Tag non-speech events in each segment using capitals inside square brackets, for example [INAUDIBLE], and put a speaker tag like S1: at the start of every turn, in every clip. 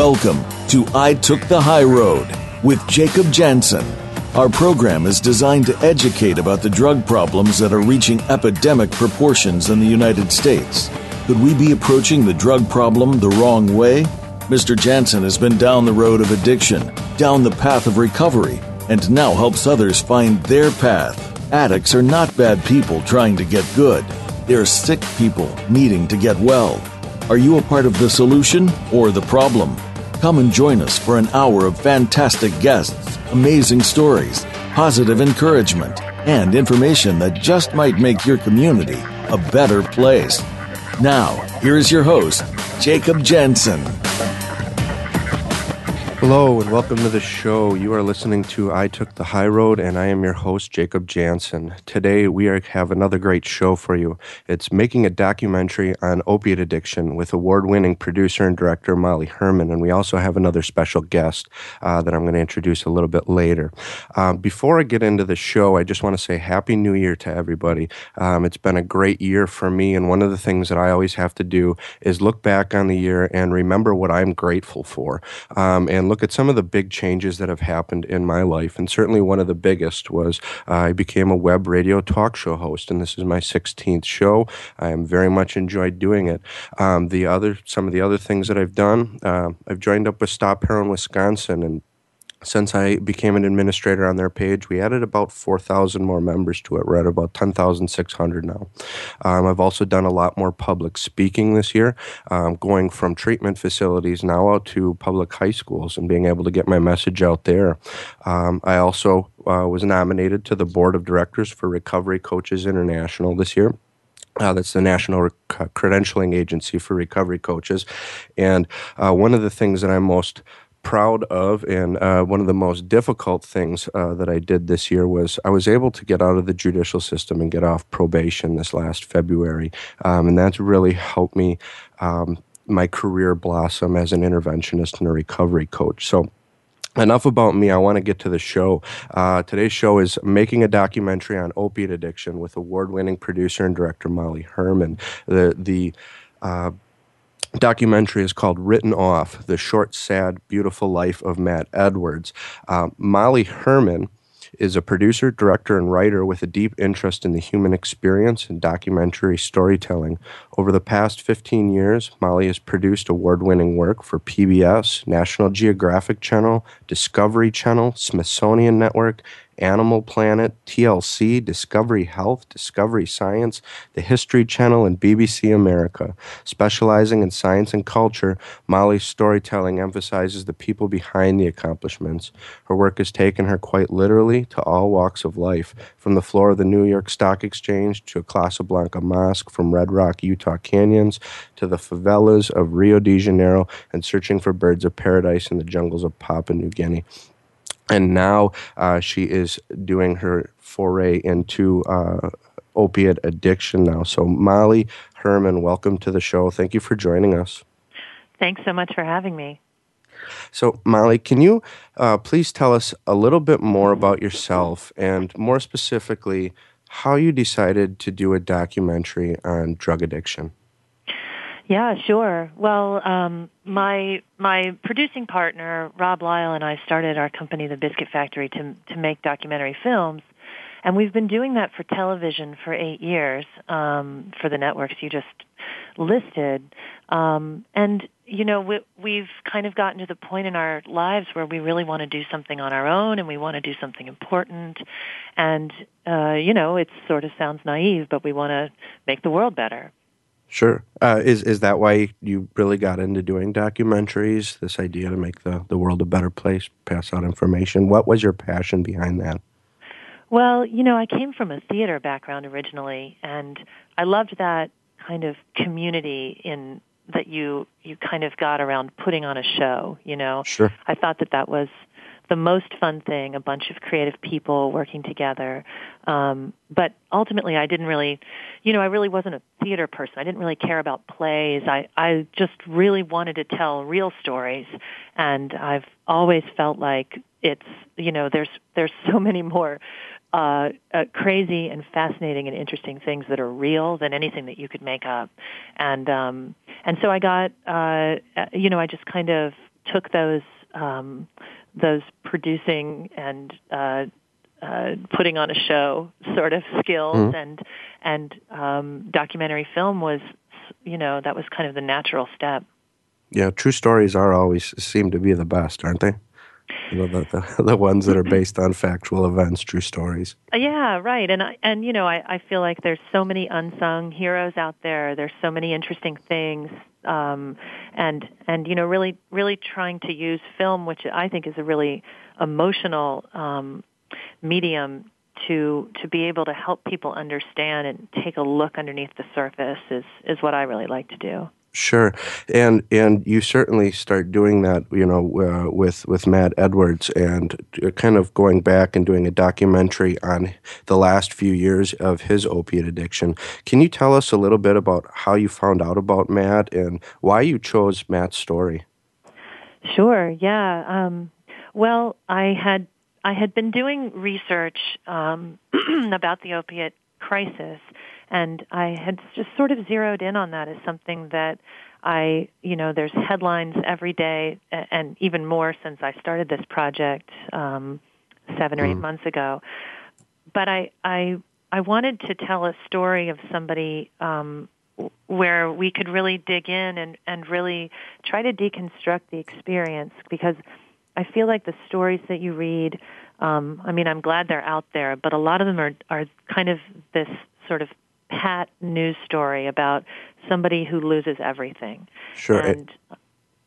S1: Welcome to I Took the High Road with Jacob Jansen. Our program is designed to educate about the drug problems that are reaching epidemic proportions in the United States. Could we be approaching the drug problem the wrong way? Mr. Jansen has been down the road of addiction, down the path of recovery, and now helps others find their path. Addicts are not bad people trying to get good. They're sick people needing to get well. Are you a part of the solution or the problem? Come and join us for an hour of fantastic guests, amazing stories, positive encouragement, and information that just might make your community a better place. Now, here is your host, Jacob Jansen.
S2: Hello and welcome to the show. You are listening to I Took the High Road, and I am your host, Jacob Jansen. Today, we are, have another great show for you. It's making a documentary on opiate addiction with award winning producer and director Molly Hermann, and we also have another special guest uh, that I'm going to introduce a little bit later. Um, before I get into the show, I just want to say Happy New Year to everybody. Um, it's been a great year for me, and one of the things that I always have to do is look back on the year and remember what I'm grateful for. Um, and look at some of the big changes that have happened in my life. And certainly one of the biggest was uh, I became a web radio talk show host, and this is my 16th show. I am very much enjoyed doing it. Um, the other, some of the other things that I've done, uh, I've joined up with Stop Heroin Wisconsin and since I became an administrator on their page, we added about 4,000 more members to it. We're at about 10,600 now. Um, I've also done a lot more public speaking this year, um, going from treatment facilities now out to public high schools and being able to get my message out there. Um, I also uh, was nominated to the board of directors for Recovery Coaches International this year. Uh, that's the National Credentialing Agency for Recovery Coaches. And uh, one of the things that I'm most proud of, and uh, one of the most difficult things uh, that I did this year was I was able to get out of the judicial system and get off probation this last February, um, and that's really helped me. Um, my career blossom as an interventionist and a recovery coach. So, enough about me. I want to get to the show. Uh, today's show is making a documentary on opiate addiction with award-winning producer and director Molly Hermann. The the uh, documentary is called Written Off The Short, Sad, Beautiful Life of Matt Edwards. Uh, Molly Hermann is a producer, director, and writer with a deep interest in the human experience and documentary storytelling. Over the past 15 years, Molly has produced award winning work for PBS, National Geographic Channel, Discovery Channel, Smithsonian Network, Animal Planet, TLC, Discovery Health, Discovery Science, the History Channel, and BBC America. Specializing in science and culture, Molly's storytelling emphasizes the people behind the accomplishments. Her work has taken her quite literally to all walks of life, from the floor of the New York Stock Exchange to a Casablanca Mosque, from Red Rock, Utah canyons to the favelas of Rio de Janeiro, and searching for birds of paradise in the jungles of Papua New Guinea and now uh, she is doing her foray into uh, opiate addiction now. So, Molly Hermann, welcome to the show. Thank you for joining us.
S3: Thanks so much for having me.
S2: So, Molly, can you uh, please tell us a little bit more about yourself and more specifically how you decided to do a documentary on drug addiction?
S3: Yeah, sure. Well, um, my my producing partner Rob Lyle and I started our company, The Biscuit Factory, to to make documentary films, and we've been doing that for television for eight years um, for the networks you just listed. Um, and you know, we, we've kind of gotten to the point in our lives where we really want to do something on our own, and we want to do something important. And uh, you know, it sort of sounds naive, but we want to make the world better.
S2: Sure. Uh, is is that why you really got into doing documentaries? This idea to make the, the world a better place, pass out information. What was your passion behind that?
S3: Well, you know, I came from a theater background originally, and I loved that kind of community in that you you kind of got around putting on a show. You know,
S2: sure.
S3: I thought that that was the most fun thing, a bunch of creative people working together. Um, but ultimately, I didn't really, you know, I really wasn't a theater person. I didn't really care about plays. I, I just really wanted to tell real stories. And I've always felt like it's, you know, there's, there's so many more uh, uh, crazy and fascinating and interesting things that are real than anything that you could make up. And um, and so I got, uh, you know, I just kind of took those um, those producing and uh, uh, putting on a show sort of skills mm-hmm. and and um, documentary film was you know that was kind of the natural step.
S2: Yeah, true stories are always seem to be the best, aren't they? You know the, the, [LAUGHS] the ones that are based on factual events, true stories.
S3: Uh, yeah, right. And I, and you know I, I feel like there's so many unsung heroes out there. There's so many interesting things um, and and you know really really trying to use film, which I think is a really emotional um, medium to to be able to help people understand and take a look underneath the surface is is what I really like to do.
S2: Sure, and and you certainly start doing that, you know, uh, with with Matt Edwards, and uh, kind of going back and doing a documentary on the last few years of his opiate addiction. Can you tell us a little bit about how you found out about Matt and why you chose Matt's story?
S3: Sure. Yeah. Um, well, I had I had been doing research um, [CLEARS THROAT] about the opiate crisis and I had just sort of zeroed in on that as something that I, you know, there's headlines every day, and even more since I started this project um, seven or eight mm. months ago. But I, I, I wanted to tell a story of somebody um, where we could really dig in and, and really try to deconstruct the experience because I feel like the stories that you read, um, I mean, I'm glad they're out there, but a lot of them are, are kind of this sort of pat news story about somebody who loses everything.
S2: Sure.
S3: And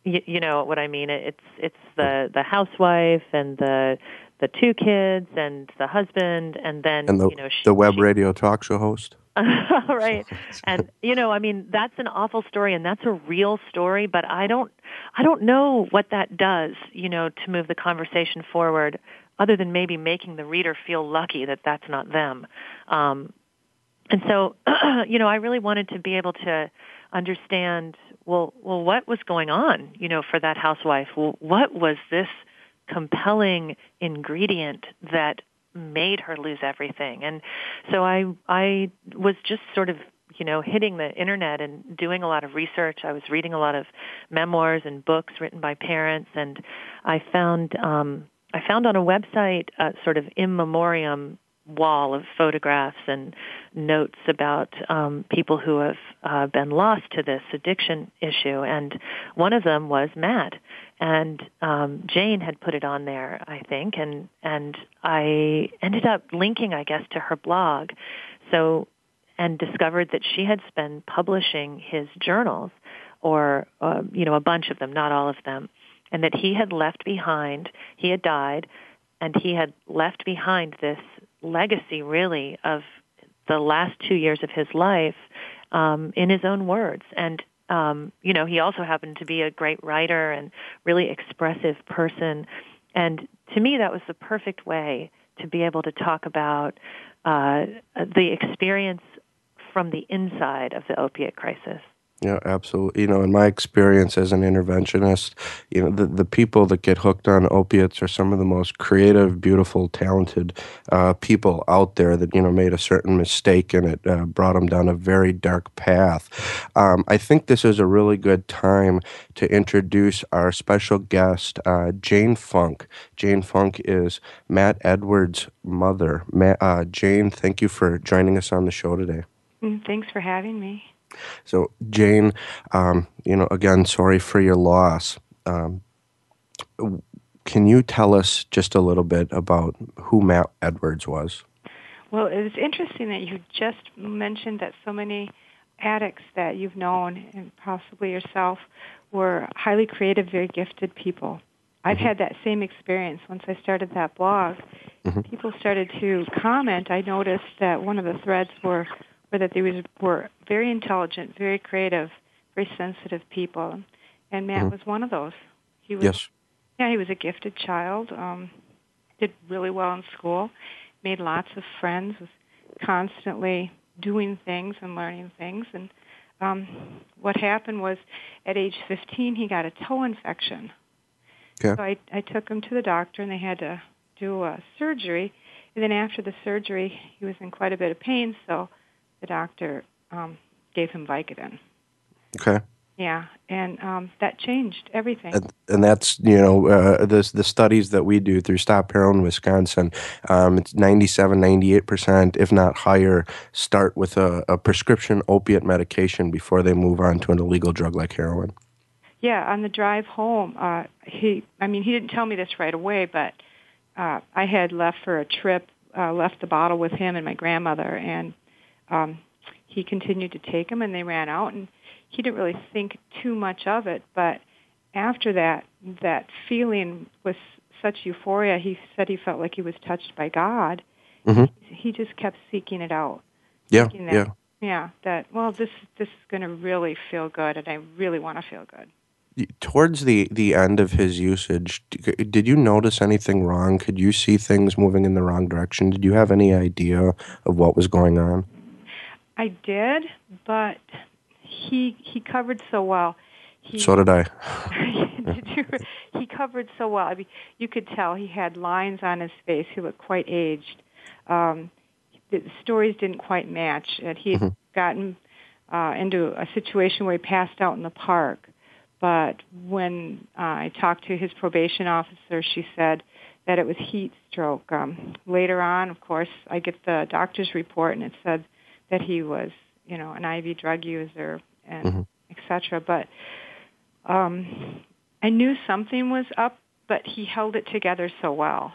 S3: you, you know what I mean? It's it's the the housewife and the the two kids and the husband and then
S2: and the,
S3: you know she,
S2: the web
S3: she,
S2: radio talk show host. [LAUGHS]
S3: right. [LAUGHS] And you know, I mean, that's an awful story and that's a real story, but I don't I don't know what that does, you know, to move the conversation forward other than maybe making the reader feel lucky that that's not them. Um, and so, [CLEARS THROAT] you know, I really wanted to be able to understand, well, well, what was going on, you know, for that housewife? Well, what was this compelling ingredient that made her lose everything? And so I, I was just sort of you know, hitting the internet and doing a lot of research. I was reading a lot of memoirs and books written by parents, and I found um, I found on a website a sort of in memoriam wall of photographs and notes about um, people who have uh, been lost to this addiction issue, and one of them was Matt. And um, Jane had put it on there, I think, and and I ended up linking, I guess, to her blog. So and discovered that she had been publishing his journals, or uh, you know, a bunch of them, not all of them, and that he had left behind. He had died, and he had left behind this legacy really of the last two years of his life um, in his own words. And um, you know, he also happened to be a great writer and really expressive person. And to me, that was the perfect way to be able to talk about uh, the experience from the inside of the opiate crisis.
S2: Yeah, absolutely. You know, in my experience as an interventionist, you know, the, the people that get hooked on opiates are some of the most creative, beautiful, talented uh, people out there that, you know, made a certain mistake and it uh, brought them down a very dark path. Um, I think this is a really good time to introduce our special guest, uh, Jane Funk. Jane Funk is Matt Edwards' mother. Uh, Jane, thank you for joining us on the show today.
S4: Mm, thanks for having me.
S2: So, Jane, um, you know, again, sorry for your loss. Um, can you tell us just a little bit about who Matt Edwards was?
S4: Well, it was interesting that you just mentioned that so many addicts that you've known, and possibly yourself, were highly creative, very gifted people. I've mm-hmm. had that same experience once I started that blog. Mm-hmm. People started to comment. I noticed that one of the threads were, were that they was, were very intelligent, very creative, very sensitive people, and Matt mm-hmm. was one of those.
S2: He was, yes.
S4: Yeah, he was a gifted child. Um, did really well in school, made lots of friends, was constantly doing things and learning things. And um, what happened was, at age 15, he got a toe infection.
S2: Okay.
S4: So I, I took him to the doctor, and they had to do a surgery. And then after the surgery, he was in quite a bit of pain, so the doctor um, gave him Vicodin.
S2: Okay.
S4: Yeah, and um, that changed everything.
S2: And, and that's you know uh, the the studies that we do through Stop Heroin Wisconsin. Um, it's 97, 98 percent, if not higher, start with a, a prescription opiate medication before they move on to an illegal drug like heroin.
S4: Yeah, on the drive home, uh, he I mean he didn't tell me this right away, but uh, I had left for a trip, uh, left the bottle with him and my grandmother, and um, he continued to take them, and they ran out and he didn't really think too much of it, but after that, that feeling was such euphoria. He said he felt like he was touched by God.
S2: Mm-hmm.
S4: He just kept seeking it out.
S2: Yeah,
S4: that,
S2: yeah,
S4: yeah. That well, this this is going to really feel good, and I really want to feel good.
S2: Towards the the end of his usage, did you notice anything wrong? Could you see things moving in the wrong direction? Did you have any idea of what was going on?
S4: I did, but he he covered so well. He,
S2: so did I. [LAUGHS] [LAUGHS]
S4: did you, he covered so well. I mean, you could tell he had lines on his face. He looked quite aged. Um, the stories didn't quite match. And he had mm-hmm. gotten uh, into a situation where he passed out in the park. But when uh, I talked to his probation officer, she said that it was heat stroke. Um, later on, of course, I get the doctor's report, and it said that he was, you know, an IV drug user and mm-hmm. etc. But um, I knew something was up, but he held it together so well.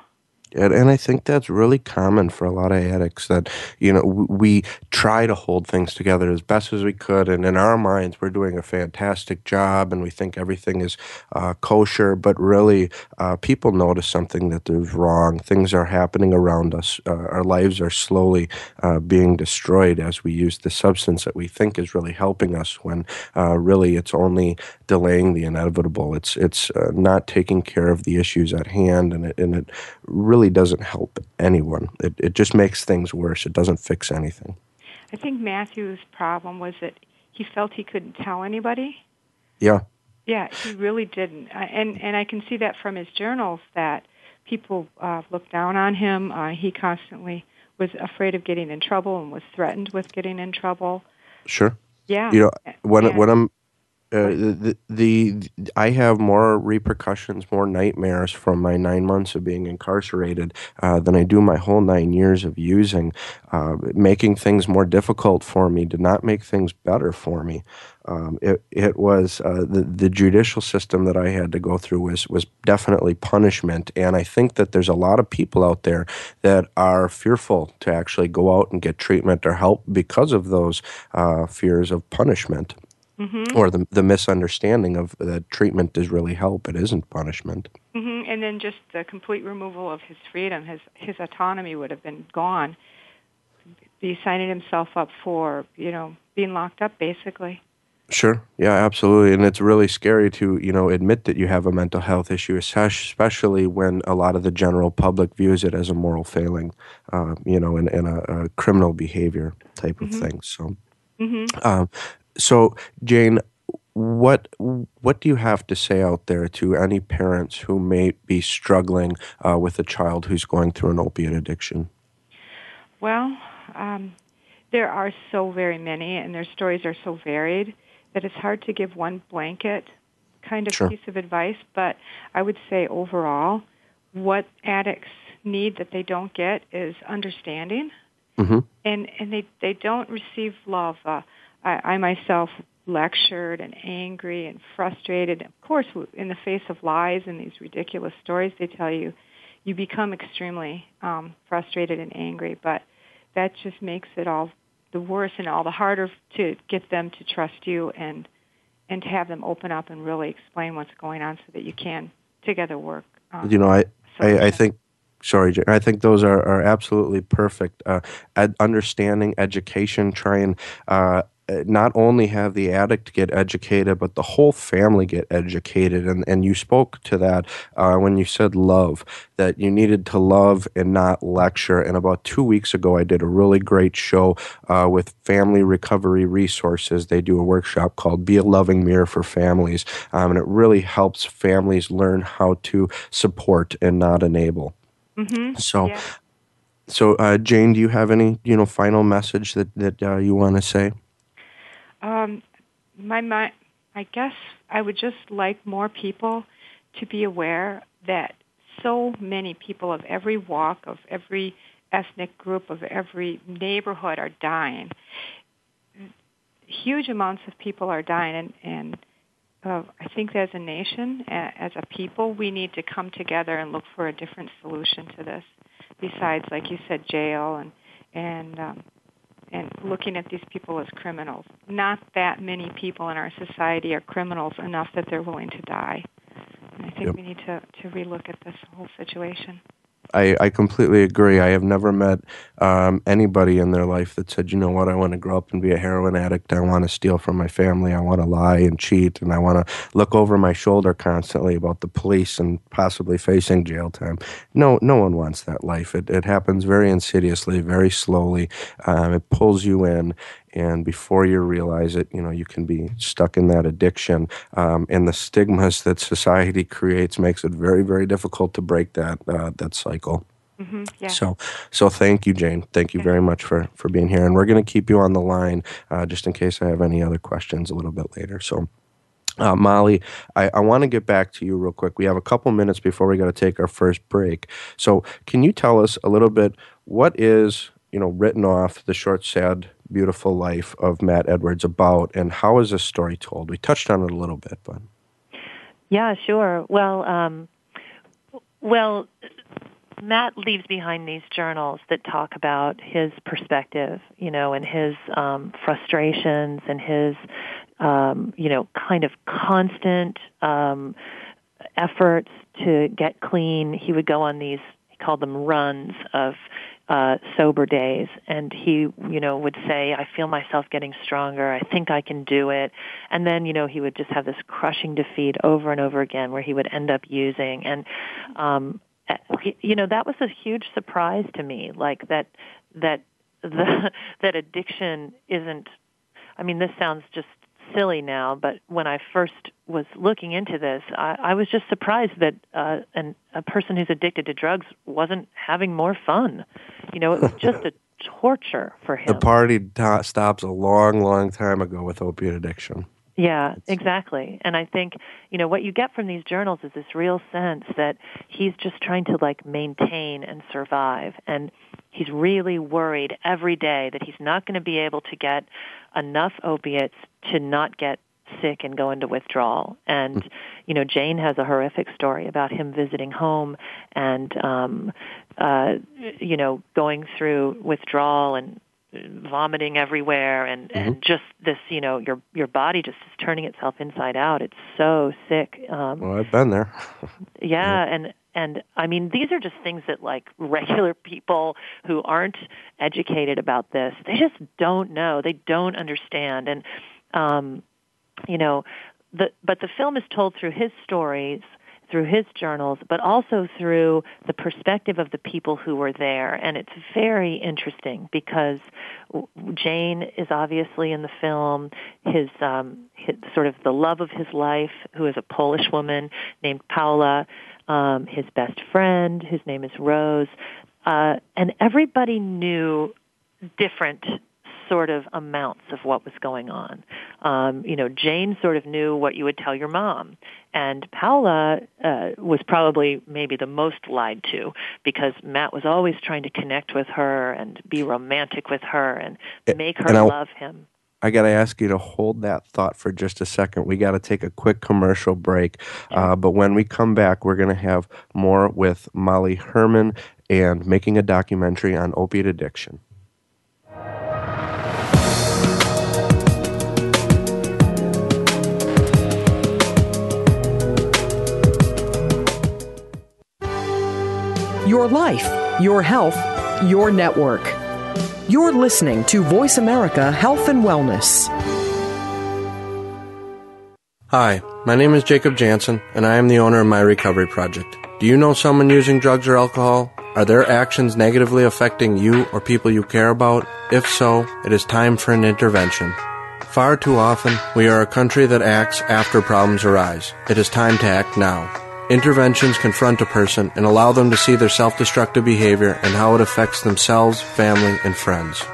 S2: And, and I think that's really common for a lot of addicts that, you know, we try to hold things together as best as we could. And in our minds, we're doing a fantastic job and we think everything is uh, kosher. But really, uh, people notice something that is wrong. Things are happening around us. Uh, our lives are slowly uh, being destroyed as we use the substance that we think is really helping us when uh, really it's only delaying the inevitable. It's, it's uh, not taking care of the issues at hand and it, and it really really doesn't help anyone. It, it just makes things worse. It doesn't fix anything.
S4: I think Matthew's problem was that he felt he couldn't tell anybody.
S2: Yeah.
S4: Yeah, he really didn't, uh, and and I can see that from his journals that people uh, looked down on him. Uh, he constantly was afraid of getting in trouble and was threatened with getting in trouble.
S2: Sure.
S4: Yeah.
S2: You know, when when I'm uh, the, the, I have more repercussions, more nightmares from my nine months of being incarcerated uh, than I do my whole nine years of using. Uh, making things more difficult for me did not make things better for me. Um, it it was uh, the the judicial system that I had to go through was was definitely punishment, and I think that there's a lot of people out there that are fearful to actually go out and get treatment or help because of those uh, fears of punishment mm-hmm. or the the misunderstanding of that treatment does really help. It isn't punishment.
S4: Mm-hmm. And then just the complete removal of his freedom, his his autonomy would have been gone. He signing himself up for you know being locked up, basically.
S2: Sure. Yeah, absolutely. And it's really scary to, you know, admit that you have a mental health issue, especially when a lot of the general public views it as a moral failing, uh, you know, and, and a, a, criminal behavior type of mm-hmm. thing. So,
S4: mm-hmm.
S2: um, so, Jane, what what do you have to say out there to any parents who may be struggling uh, with a child who's going through an opiate addiction?
S4: Well, um, there are so very many, and their stories are so varied that it's hard to give one blanket kind of
S2: sure.
S4: piece of advice. But I would say overall, what addicts need that they don't get is understanding,
S2: mm-hmm.
S4: and and they they don't receive love. Uh, I, I myself lectured and angry and frustrated. Of course, in the face of lies and these ridiculous stories they tell you, you become extremely um, frustrated and angry. But that just makes it all the worse and all the harder to get them to trust you and and to have them open up and really explain what's going on so that you can together work.
S2: you know, I, I, I think sorry, I think those are, are absolutely perfect. Uh, ed- understanding, education, try and uh, not only have the addict get educated, but the whole family get educated. And, and you spoke to that uh, when you said love, that you needed to love and not lecture. And about two weeks ago, I did a really great show uh, with Family Recovery Resources. They do a workshop called Be a Loving Mirror for Families. Um, and it really helps families learn how to support and not enable.
S4: Mm-hmm.
S2: So,
S4: Yeah.
S2: so uh, Jane, do you have any you know final message that that uh, you want to say?
S4: Um, my, my, I guess I would just like more people to be aware that so many people of every walk, of every ethnic group, of every neighborhood are dying. Huge amounts of people are dying, and, and uh, I think as a nation, as a people, we need to come together and look for a different solution to this. Besides, like you said, jail and and um, and looking at these people as criminals. Not that many people in our society are criminals enough that they're willing to die. And I think
S2: Yep.
S4: we need to, to relook at this whole situation.
S2: I, I completely agree. I have never met um, anybody in their life that said, you know what, I want to grow up and be a heroin addict. I want to steal from my family. I want to lie and cheat. And I want to look over my shoulder constantly about the police and possibly facing jail time. No, no one wants that life. It, it happens very insidiously, very slowly. Um, it pulls you in. And before you realize it, you know, you can be stuck in that addiction. Um, and the stigmas that society creates makes it very, very difficult to break that, uh, that cycle.
S4: hmm Yeah.
S2: So, so thank you, Jane. Thank you very much for for being here, and we're going to keep you on the line uh, just in case I have any other questions a little bit later. So. Uh, Molly, I, I want to get back to you real quick. We have a couple minutes before we got to take our first break. So, can you tell us a little bit what is you know written off the short, sad, beautiful life of Matt Edwards about, and how is this story told? We touched on it a little bit, but
S3: Yeah, sure. Well, um, well, Matt leaves behind these journals that talk about his perspective, you know, and his um, frustrations and his, um, you know, kind of constant um, efforts to get clean. He would go on these, he called them runs of uh, sober days, and he, you know, would say, "I feel myself getting stronger. I think I can do it." And then, you know, he would just have this crushing defeat over and over again, where he would end up using. And, um, you know, that was a huge surprise to me. Like that, that [LAUGHS] the that addiction isn't. I mean, this sounds just silly now, but when I first was looking into this, I, I was just surprised that uh, an, a person who's addicted to drugs wasn't having more fun. You know, it was just a [LAUGHS] torture for him.
S2: the party to- stops a long, long time ago with opiate addiction.
S3: Yeah, exactly. And I think, you know, what you get from these journals is this real sense that he's just trying to like maintain and survive. And he's really worried every day that he's not going to be able to get enough opiates to not get sick and go into withdrawal. And, you know, Jane has a horrific story about him visiting home and, um, uh, you know, going through withdrawal and vomiting everywhere and and just this you know your your body just is turning itself inside out it's so sick um
S2: Well, I've been there. [LAUGHS]
S3: yeah and and i mean these are just things that like [LAUGHS] regular people who aren't educated about this they just don't know. They don't understand. And um you know the but the film is told through his stories through his journals, but also through the perspective of the people who were there. And it's very interesting because Jane is obviously in the film, his, um, his sort of the love of his life, who is a Polish woman named Paula, um, his best friend, whose name is Rose, uh, and everybody knew different sort of amounts of what was going on. Um, you know, Jane sort of knew what you would tell your mom, and Paula uh, was probably maybe the most lied to because Matt was always trying to connect with her and be romantic with her and make her
S2: and I-
S3: love him.
S2: I got to ask you to hold that thought for just a second. We got to take a quick commercial break. Uh, but when we come back, we're going to have more with Molly Hermann and making a documentary on opiate addiction.
S5: Your life, your health, your network. You're listening to Voice America Health and Wellness.
S2: Hi, my name is Jacob Jansen, and I am the owner of My Recovery Project. Do you know someone using drugs or alcohol? Are their actions negatively affecting you or people you care about? If so, it is time for an intervention. Far too often, we are a country that acts after problems arise. It is time to act now. Interventions confront a person and allow them to see their self-destructive behavior and how it affects themselves, family, and friends.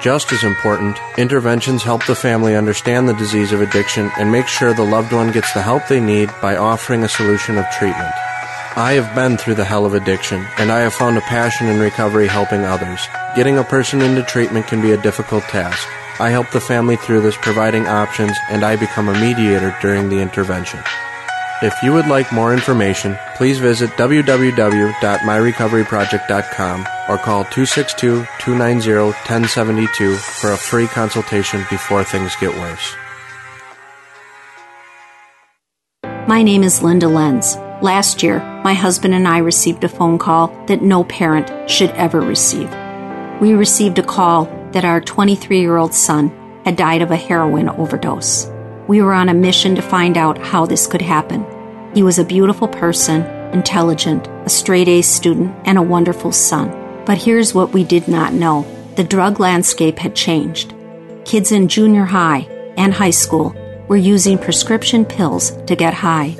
S2: Just as important, interventions help the family understand the disease of addiction and make sure the loved one gets the help they need by offering a solution of treatment. I have been through the hell of addiction, and I have found a passion in recovery helping others. Getting a person into treatment can be a difficult task. I help the family through this, providing options, and I become a mediator during the intervention. If you would like more information, please visit www.myrecoveryproject.com or call 262-290-1072 for a free consultation before things get worse.
S6: My name is Linda Lenz. Last year, my husband and I received a phone call that no parent should ever receive. We received a call that our 23 year old son had died of a heroin overdose. We were on a mission to find out how this could happen. He was a beautiful person, intelligent, a straight A student, and a wonderful son. But here's what we did not know the drug landscape had changed. Kids in junior high and high school were using prescription pills to get high.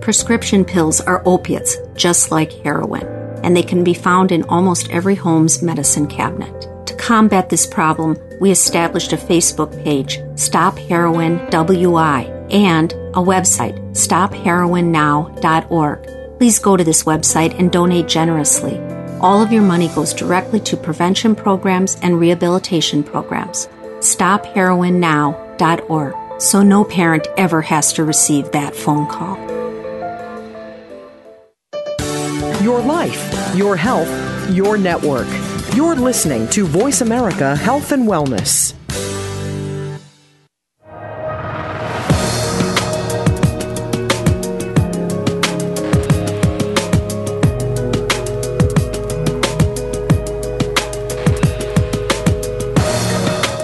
S6: Prescription pills are opiates, just like heroin, and they can be found in almost every home's medicine cabinet. To combat this problem, we established a Facebook page, Stop Heroin WI, and a website, stopheroinnow.org. Please go to this website and donate generously. All of your money goes directly to prevention programs and rehabilitation programs. StopHeroinNow.org. So no parent ever has to receive that phone call.
S5: Your life, your health, your network. You're listening to Voice America Health and Wellness.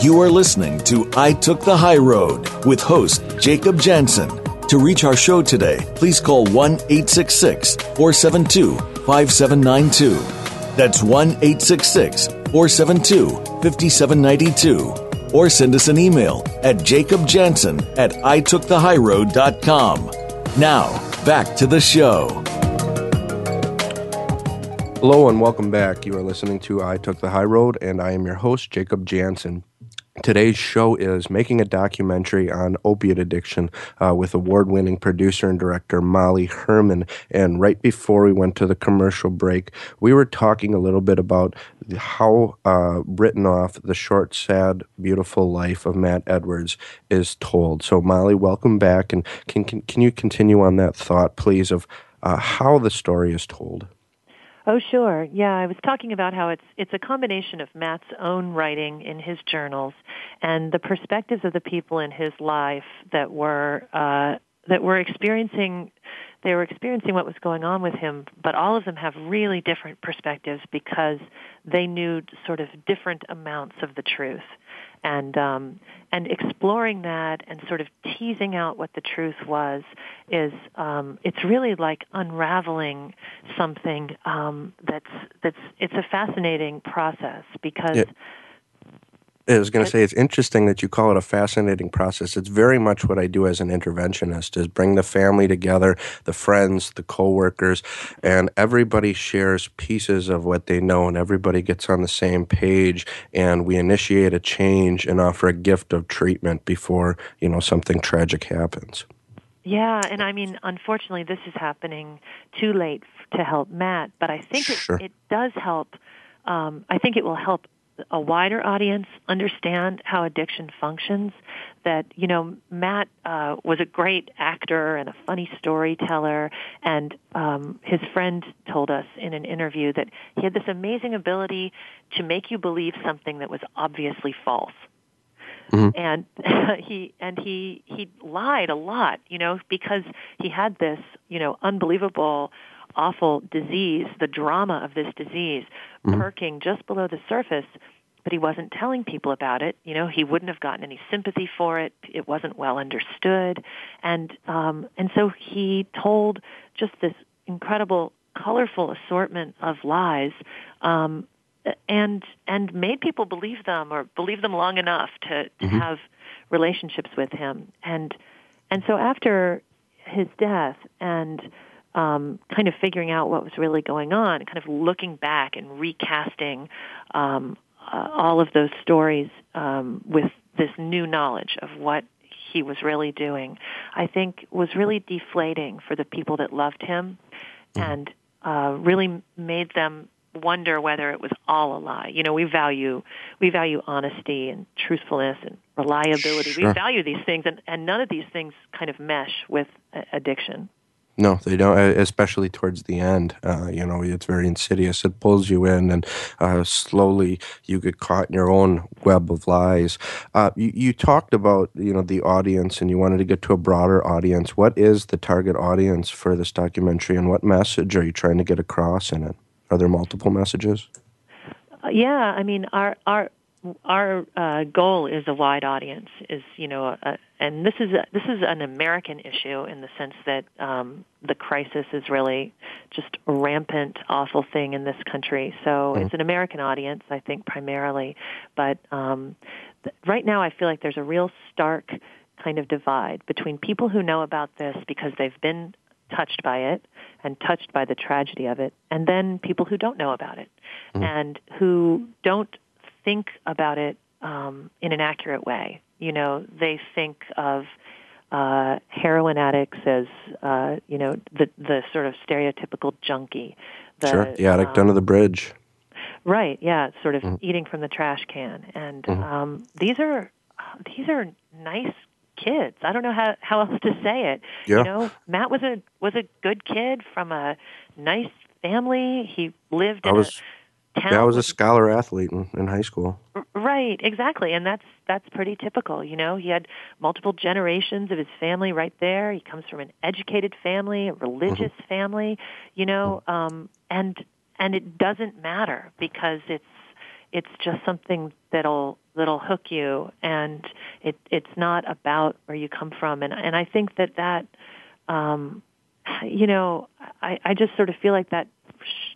S1: You are listening to I Took the High Road with host Jacob Jansen. To reach our show today, please call 1 866 472 5792. That's 1 866 472 5792. Or send us an email at jacobjansen at itookthehighroad.com. Now, back to the show.
S2: Hello and welcome back. You are listening to I Took the High Road, and I am your host, Jacob Jansen. Today's show is making a documentary on opiate addiction uh, with award winning producer and director Molly Hermann. And right before we went to the commercial break, we were talking a little bit about how uh, written off the short, sad, beautiful life of Matt Edwards is told. So, Molly, welcome back. And can, can, can you continue on that thought, please, of uh, how the story is told?
S3: Oh, sure. Yeah, I was talking about how it's it's a combination of Matt's own writing in his journals and the perspectives of the people in his life that were uh, that were experiencing they were experiencing what was going on with him, but all of them have really different perspectives because they knew sort of different amounts of the truth and um, and exploring that and sort of teasing out what the truth was is um, it's really like unraveling something um, that's that's it's a fascinating process because.
S2: Yeah. I was going to say it's interesting that you call it a fascinating process. It's very much what I do as an interventionist is bring the family together, the friends, the coworkers, and everybody shares pieces of what they know and everybody gets on the same page and we initiate a change and offer a gift of treatment before, you know, something tragic happens.
S3: Yeah, and I mean, unfortunately, this is happening too late to help Matt, but I think sure. it, it does help. Um, I think it will help a wider audience understand how addiction functions. That you know, Matt uh, was a great actor and a funny storyteller, and um, his friend told us in an interview that he had this amazing ability to make you believe something that was obviously false. Mm-hmm. And [LAUGHS] he and he he lied a lot, you know, because he had this, you know, unbelievable awful disease, the drama of this disease,
S2: Mhm.
S3: perking just below the surface. But he wasn't telling people about it. You know, he wouldn't have gotten any sympathy for it. It wasn't well understood, and um, and so he told just this incredible, colorful assortment of lies, um, and and made people believe them or believe them long enough to, to
S2: Mhm.
S3: have relationships with him. And and so after his death and um, kind of figuring out what was really going on, kind of looking back and recasting um, uh, all of those stories um, with this new knowledge of what he was really doing, I think was really deflating for the people that loved him and uh, really made them wonder whether it was all a lie. You know, we value we value honesty and truthfulness and reliability.
S2: Sure.
S3: We value these things, and, and none of these things kind of mesh with addiction.
S2: No, they don't. Especially towards the end, uh, you know, it's very insidious. It pulls you in, and uh, slowly you get caught in your own web of lies. Uh, you, you talked about, you know, the audience, and you wanted to get to a broader audience. What is the target audience for this documentary, and what message are you trying to get across in it? Are there multiple messages?
S3: Uh, yeah, I mean, our our our uh, goal is a wide audience. Is you know, and this is a, this is an American issue in the sense that um, the crisis is really just a rampant, awful thing in this country. So it's an American audience, I think, primarily. But um, th- right now, I feel like there's a real stark kind of divide between people who know about this because they've been touched by it and touched by the tragedy of it, and then people who don't know about it and who don't think about it um, in an accurate way. You know, they think of uh, heroin addicts as uh, you know the the sort of stereotypical junkie. The,
S2: sure, the addict
S3: um,
S2: under the bridge.
S3: Right. Yeah. Sort of
S2: Mhm.
S3: eating from the trash can, and
S2: Mhm.
S3: um, these are these are nice kids. I don't know how how else to say it.
S2: Yeah.
S3: You know, Matt was a was a good kid from a nice family. He lived
S2: I
S3: in
S2: was,
S3: town.
S2: yeah, I was a scholar athlete in, in high school.
S3: Right, exactly, and that's that's pretty typical. You know, he had multiple generations of his family right there. He comes from an educated family, a religious family. You know, um, and and it doesn't matter because it's it's just something that'll that'll hook you, and it it's not about where you come from. And and I think that that um, you know, I I just sort of feel like that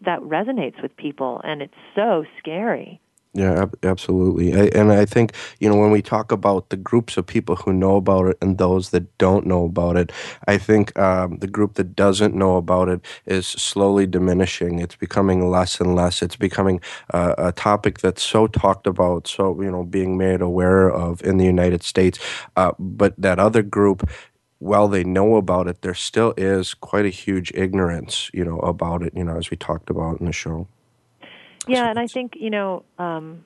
S3: that resonates with people, and it's so scary.
S2: Yeah, ab- absolutely. And I think, you know, when we talk about the groups of people who know about it and those that don't know about it, I think um, the group that doesn't know about it is slowly diminishing. It's becoming less and less. It's becoming uh, a topic that's so talked about, so, you know, being made aware of in the United States. Uh, but that other group, while they know about it, there still is quite a huge ignorance, you know, about it, you know, as we talked about in the show.
S3: Yeah, and I think you know, um,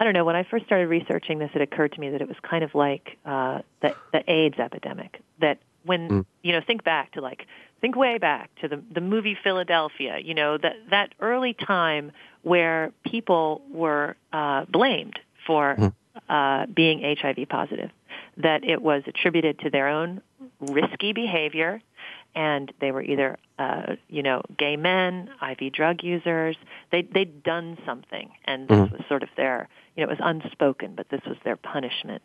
S3: I don't know. When I first started researching this, it occurred to me that it was kind of like uh, the the AIDS epidemic. That when
S2: Mm.
S3: you know, think back to like think way back to the the movie Philadelphia. You know that that early time where people were uh, blamed for
S2: Mhm.
S3: uh, being HIV positive. That it was attributed to their own risky behavior and they were either uh, you know gay men, IV drug users. They they'd done something, and this
S2: Mhm.
S3: was sort of their you know it was unspoken, but this was their punishment,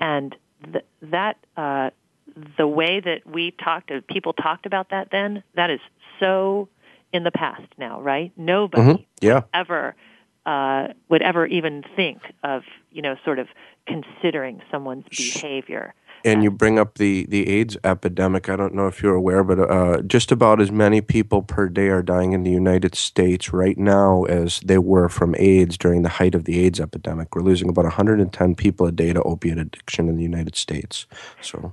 S3: and th- that uh, the way that we talked, uh, people talked about that then, that is so in the past now, right? Nobody
S2: Mhm. Yeah.
S3: ever uh, would ever even think of you know sort of considering someone's behavior.
S2: And you bring up the, the AIDS epidemic. I don't know if you're aware, but uh, just about as many people per day are dying in the United States right now as they were from AIDS during the height of the AIDS epidemic. We're losing about 110 people a day to opiate addiction in the United States. So,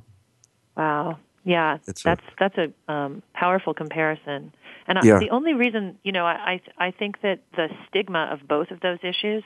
S3: Wow. Yeah,
S2: It's a-
S3: that's that's a um, powerful comparison. And I, the only reason, you know, I I I think that the stigma of both of those issues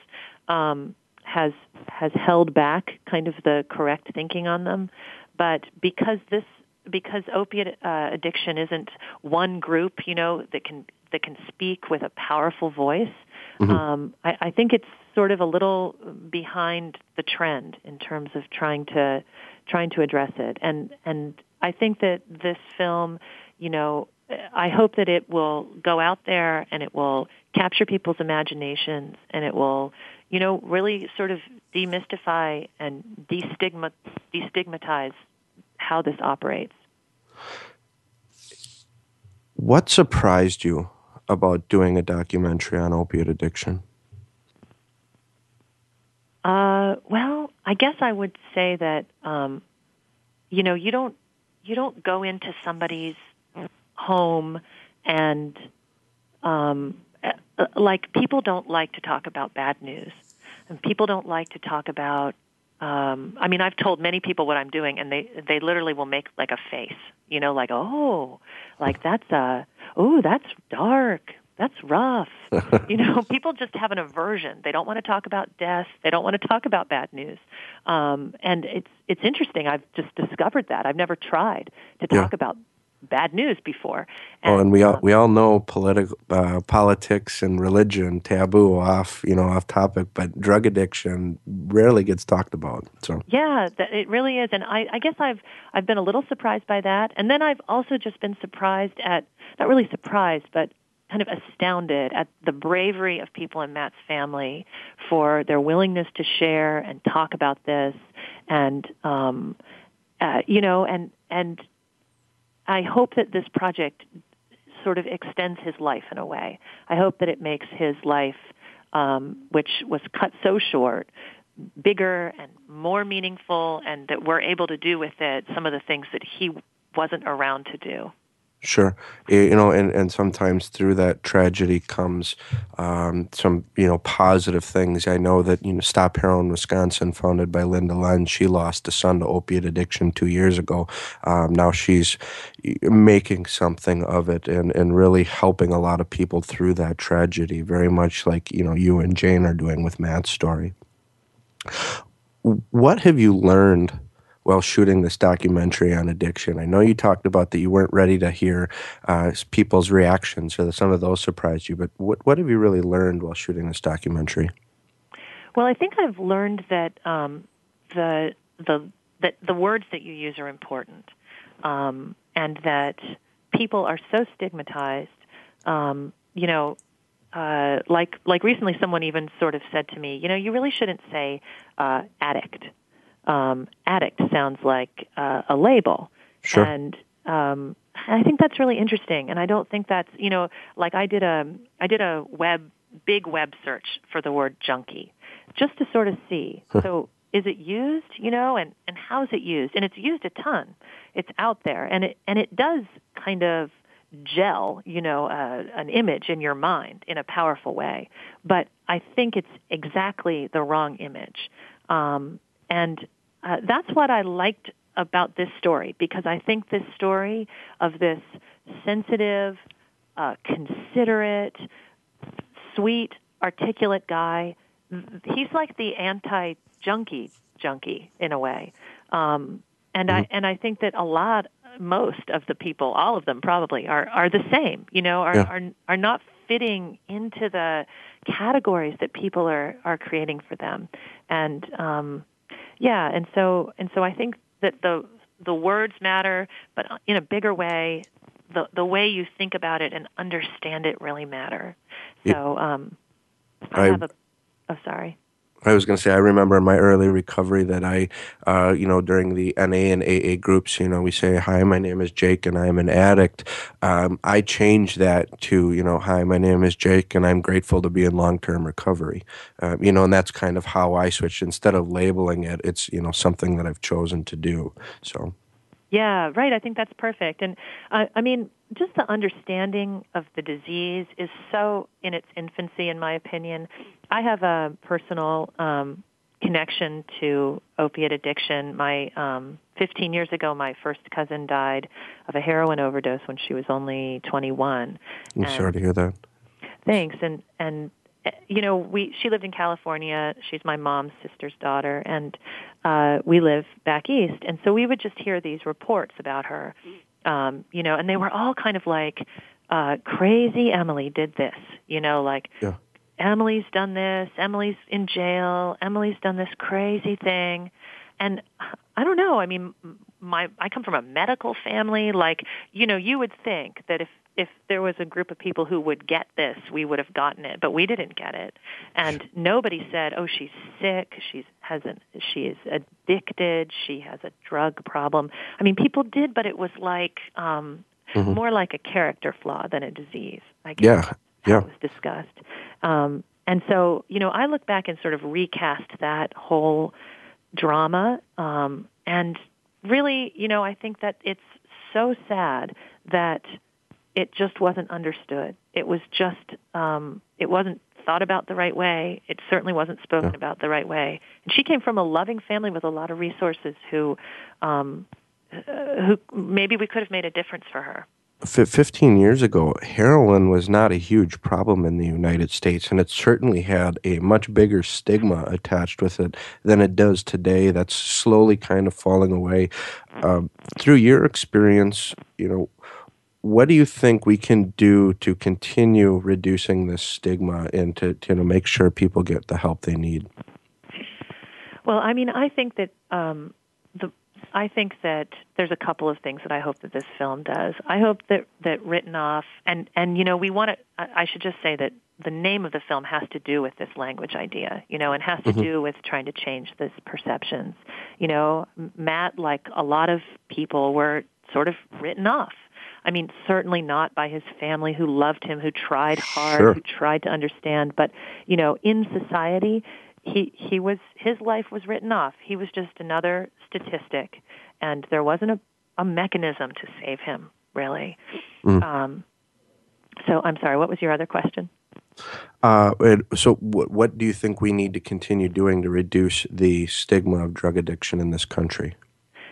S3: um, has has held back kind of the correct thinking on them. But because this because opiate uh, addiction isn't one group, you know, that can that can speak with a powerful voice.
S2: Mhm.
S3: Um, I, I think it's sort of a little behind the trend in terms of trying to trying to address it. And and I think that this film, you know, I hope that it will go out there and it will capture people's imaginations and it will, you know, really sort of demystify and destigma, destigmatize how this operates.
S2: What surprised you about doing a documentary on opiate addiction?
S3: Uh, well, I guess I would say that um, you know you don't you don't go into somebody's home and um, like people don't like to talk about bad news, and people don't like to talk about. Um, I mean, I've told many people what I'm doing, and they they literally will make like a face, you know, like oh, like that's a oh that's dark, that's rough. you know, [LAUGHS] people just have an aversion. They don't want to talk about death. They don't want to talk about bad news. Um, and it's it's interesting. I've just discovered that. I've never tried to talk yeah. about bad news before.
S2: And, oh, and we all um, we all know political uh, politics and religion taboo off you know off topic, but drug addiction rarely gets talked about. So
S3: yeah, that, it really is, and I, I guess I've I've been a little surprised by that, and then I've also just been surprised at not really surprised, but kind of astounded at the bravery of people in Matt's family for their willingness to share and talk about this, and um, uh, you know, and and I hope that this project sort of extends his life in a way. I hope that it makes his life, um, which was cut so short, bigger and more meaningful, and that we're able to do with it some of the things that he wasn't around to do.
S2: Sure, you know, and, and sometimes through that tragedy comes um, some you know positive things. I know that you know Stop Heroin Wisconsin, founded by Linda Lenz, she lost a son to opiate addiction two years ago. Um, now she's making something of it and and really helping a lot of people through that tragedy. Very much like you know you and Jane are doing with Matt's story. What have you learned? While shooting this documentary on addiction. I know you talked about that you weren't ready to hear uh, people's reactions, or that some of those surprised you. But what what have you really learned while shooting this documentary?
S3: Well, I think I've learned that um, the the that the words that you use are important, um, and that people are so stigmatized. Um, you know, uh, like like recently, someone even sort of said to me, you know, you really shouldn't say uh, addict um, addict sounds like uh, a label.
S2: Sure.
S3: And um, I think that's really interesting. And I don't think that's you know like I did a I did a web big web search for the word junkie just to sort of see. so is it used you know and and how is it used and it's used a ton it's out there and it and it does kind of gel you know uh, an image in your mind in a powerful way but i think it's exactly the wrong image um, and uh, that's what I liked about this story because I think this story of this sensitive, uh, considerate, sweet, articulate guy, he's like the anti-junkie junkie in a way. Um, and mm-hmm. I and I think that a lot, most of the people, all of them probably are are the same. You know, are yeah. are are not fitting into the categories that people are are creating for them, and um, yeah, and so and so I think that the the words matter, but in a bigger way, the the way you think about it and understand it really matter. So um, I, I have a. Oh, sorry.
S2: I was going to say, I remember in my early recovery that I, uh, you know, during the NA and AA groups, you know, we say, Hi, my name is Jake and I'm an addict. Um, I changed that to, you know, Hi, my name is Jake and I'm grateful to be in long term recovery. Uh, you know, and that's kind of how I switched. Instead of labeling it, it's, you know, something that I've chosen to do. So.
S3: Yeah, right. I think that's perfect. And uh, I mean, just the understanding of the disease is so in its infancy, in my opinion. I have a personal um, connection to opiate addiction. My um, 15 years ago, my first cousin died of a heroin overdose when she was only 21.
S2: I'm and sorry to hear that.
S3: Thanks. And and you know, we she lived in California. She's my mom's sister's daughter, and uh, we live back east. And so we would just hear these reports about her um, you know, and they were all kind of like, uh, crazy Emily did this, you know, like, yeah. Emily's done this, Emily's in jail, Emily's done this crazy thing. And I don't know, I mean, my, I come from a medical family, like, you know, you would think that if, if there was a group of people who would get this, we would have gotten it, but we didn't get it. And nobody said, "Oh, she's sick. She's has an she is addicted. She has a drug problem." I mean, people did, but it was like um mm-hmm. more like a character flaw than a disease. I guess.
S2: Yeah. Yeah.
S3: It was discussed. Um and so, you know, I look back and sort of recast that whole drama um and really, you know, I think that it's so sad that it just wasn't understood. It was just, um, it wasn't thought about the right way. It certainly wasn't spoken yeah. about the right way. And she came from a loving family with a lot of resources who, um, uh, who maybe we could have made a difference for her.
S2: 15 years ago, heroin was not a huge problem in the United States, and it certainly had a much bigger stigma attached with it than it does today. That's slowly kind of falling away. Um, through your experience, you know, what do you think we can do to continue reducing this stigma and to, to you know, make sure people get the help they need?
S3: Well, I mean, I think that um, the I think that there's a couple of things that I hope that this film does. I hope that that written off and and you know we want to. I should just say that the name of the film has to do with this language idea, you know, and has to mm-hmm. do with trying to change this perceptions. You know, Matt, like a lot of people, were sort of written off I mean, certainly not by his family who loved him, who tried hard,
S2: sure.
S3: who tried to understand. But, you know, in society, he, he was, his life was written off. He was just another statistic. And there wasn't a, a mechanism to save him, really. Mm. Um, so I'm sorry, what was your other question?
S2: Uh, so, what, what do you think we need to continue doing to reduce the stigma of drug addiction in this country?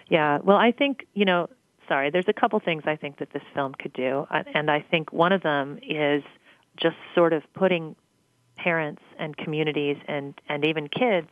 S3: Yeah, well, I think, you know, sorry, there's a couple things I think that this film could do, and I think one of them is just sort of putting parents and communities and and even kids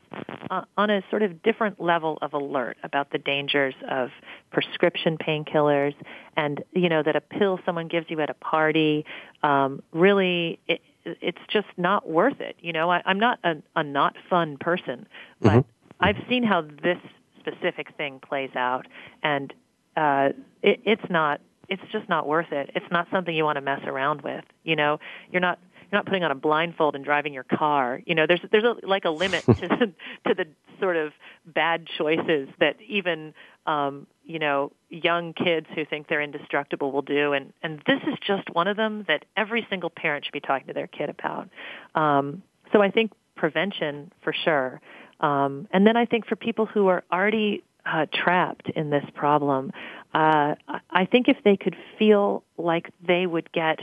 S3: uh, on a sort of different level of alert about the dangers of prescription painkillers and you know that a pill someone gives you at a party um, really it, it's just not worth it you know I, I'm not a, a not fun person but mm-hmm. I've seen how this specific thing plays out and uh, it, it's not it's just not worth it. It's not something you want to mess around with. You know, you're not you're not putting on a blindfold and driving your car. You know, there's there's a, like a limit to the, to the sort of bad choices that even um, you know young kids who think they're indestructible will do, and and this is just one of them that every single parent should be talking to their kid about. Um, so I think prevention for sure, um, and then I think for people who are already uh, trapped in this problem. Uh, I think if they could feel like they would get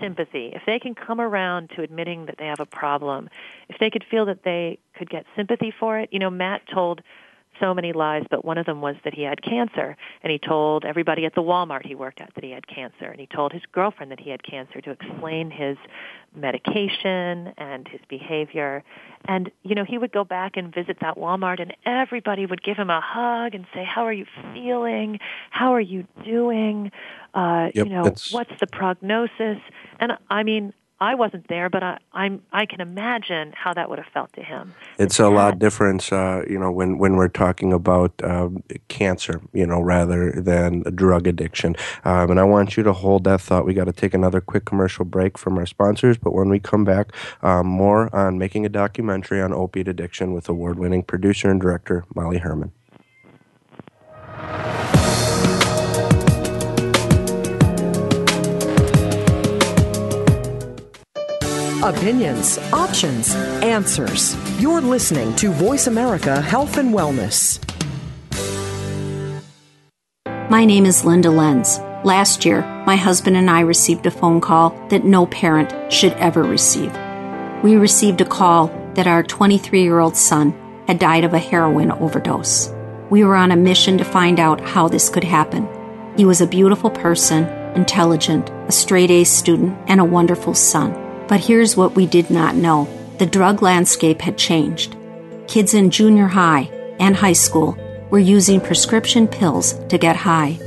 S3: sympathy, if they can come around to admitting that they have a problem, if they could feel that they could get sympathy for it. You know, Matt told so many lies, but one of them was that he had cancer. And he told everybody at the Walmart he worked at that he had cancer. And he told his girlfriend that he had cancer to explain his medication and his behavior. And, you know, he would go back and visit that Walmart and everybody would give him a hug and say, how are you feeling? How are you doing? Uh,
S2: yep,
S3: you know, what's the prognosis? And I mean, I wasn't there, but I, I'm I can imagine how that would have felt to him.
S2: It's a lot different, uh, you know, when when we're talking about um, cancer, you know, rather than drug addiction. Um, and I want you to hold that thought. We got to take another quick commercial break from our sponsors, but when we come back, um, more on making a documentary on opiate addiction with award-winning producer and director Molly Hermann.
S5: Opinions, options, answers. You're listening to Voice America Health and Wellness.
S6: My name is Linda Lenz. Last year, my husband and I received a phone call that no parent should ever receive. We received a call that our 23 year old son had died of a heroin overdose. We were on a mission to find out how this could happen. He was a beautiful person, intelligent, a straight A student, and a wonderful son. But here's what we did not know the drug landscape had changed. Kids in junior high and high school were using prescription pills to get high.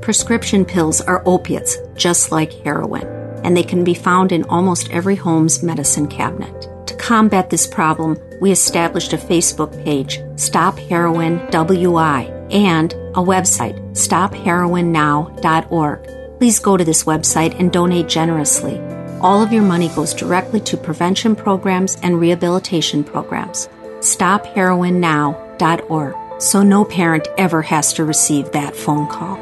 S6: Prescription pills are opiates, just like heroin, and they can be found in almost every home's medicine cabinet. To combat this problem, we established a Facebook page, Stop Heroin WI, and a website, stopheroinnow.org please go to this website and donate generously. All of your money goes directly to prevention programs and rehabilitation programs. StopHeroinNow.org so no parent ever has to receive that phone call.